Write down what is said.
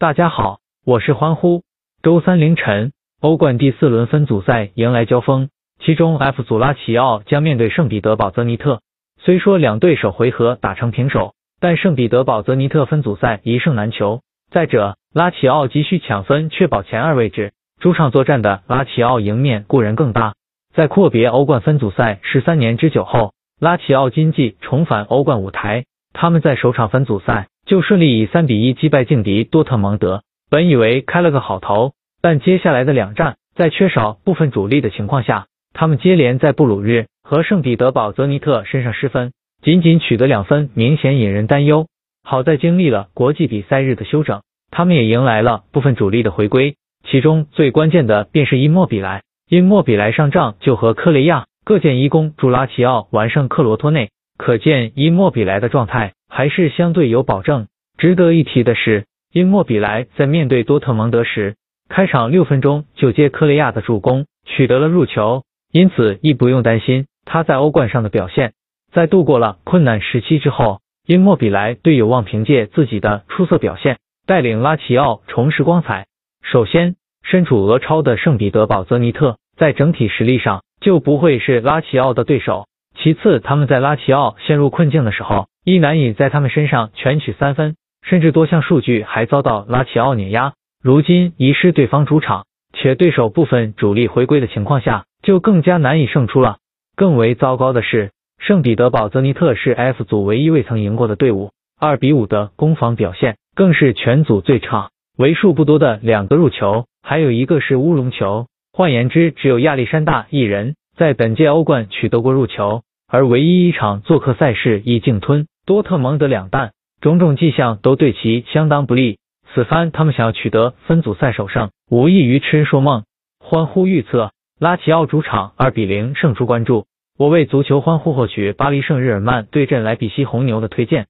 大家好，我是欢呼。周三凌晨，欧冠第四轮分组赛迎来交锋，其中 F 组拉齐奥将面对圣彼得堡泽尼特。虽说两队首回合打成平手，但圣彼得堡泽尼特分组赛一胜难求。再者，拉齐奥急需抢分确保前二位置，主场作战的拉齐奥赢面固然更大。在阔别欧冠分组赛十三年之久后，拉齐奥今季重返欧冠舞台，他们在首场分组赛。就顺利以三比一击败劲敌多特蒙德，本以为开了个好头，但接下来的两战在缺少部分主力的情况下，他们接连在布鲁日和圣彼得堡泽尼特身上失分，仅仅取得两分，明显引人担忧。好在经历了国际比赛日的休整，他们也迎来了部分主力的回归，其中最关键的便是伊莫比莱，因莫比莱上仗就和科雷亚各建一功，助拉齐奥完胜克罗托内，可见伊莫比莱的状态。还是相对有保证。值得一提的是，因莫比莱在面对多特蒙德时，开场六分钟就接科雷亚的助攻，取得了入球，因此亦不用担心他在欧冠上的表现。在度过了困难时期之后，因莫比莱队有望凭借自己的出色表现，带领拉齐奥重拾光彩。首先，身处俄超的圣彼得堡泽尼特在整体实力上就不会是拉齐奥的对手。其次，他们在拉齐奥陷入困境的时候。亦难以在他们身上全取三分，甚至多项数据还遭到拉齐奥碾压。如今遗失对方主场，且对手部分主力回归的情况下，就更加难以胜出了。更为糟糕的是，圣彼得堡泽尼特是 F 组唯一未曾赢过的队伍，二比五的攻防表现更是全组最差，为数不多的两个入球，还有一个是乌龙球。换言之，只有亚历山大一人在本届欧冠取得过入球，而唯一一场做客赛事亦净吞。多特蒙德两弹，种种迹象都对其相当不利。此番他们想要取得分组赛首胜，无异于痴人说梦。欢呼预测拉齐奥主场二比零胜出。关注我为足球欢呼获取巴黎圣日耳曼对阵莱比锡红牛的推荐。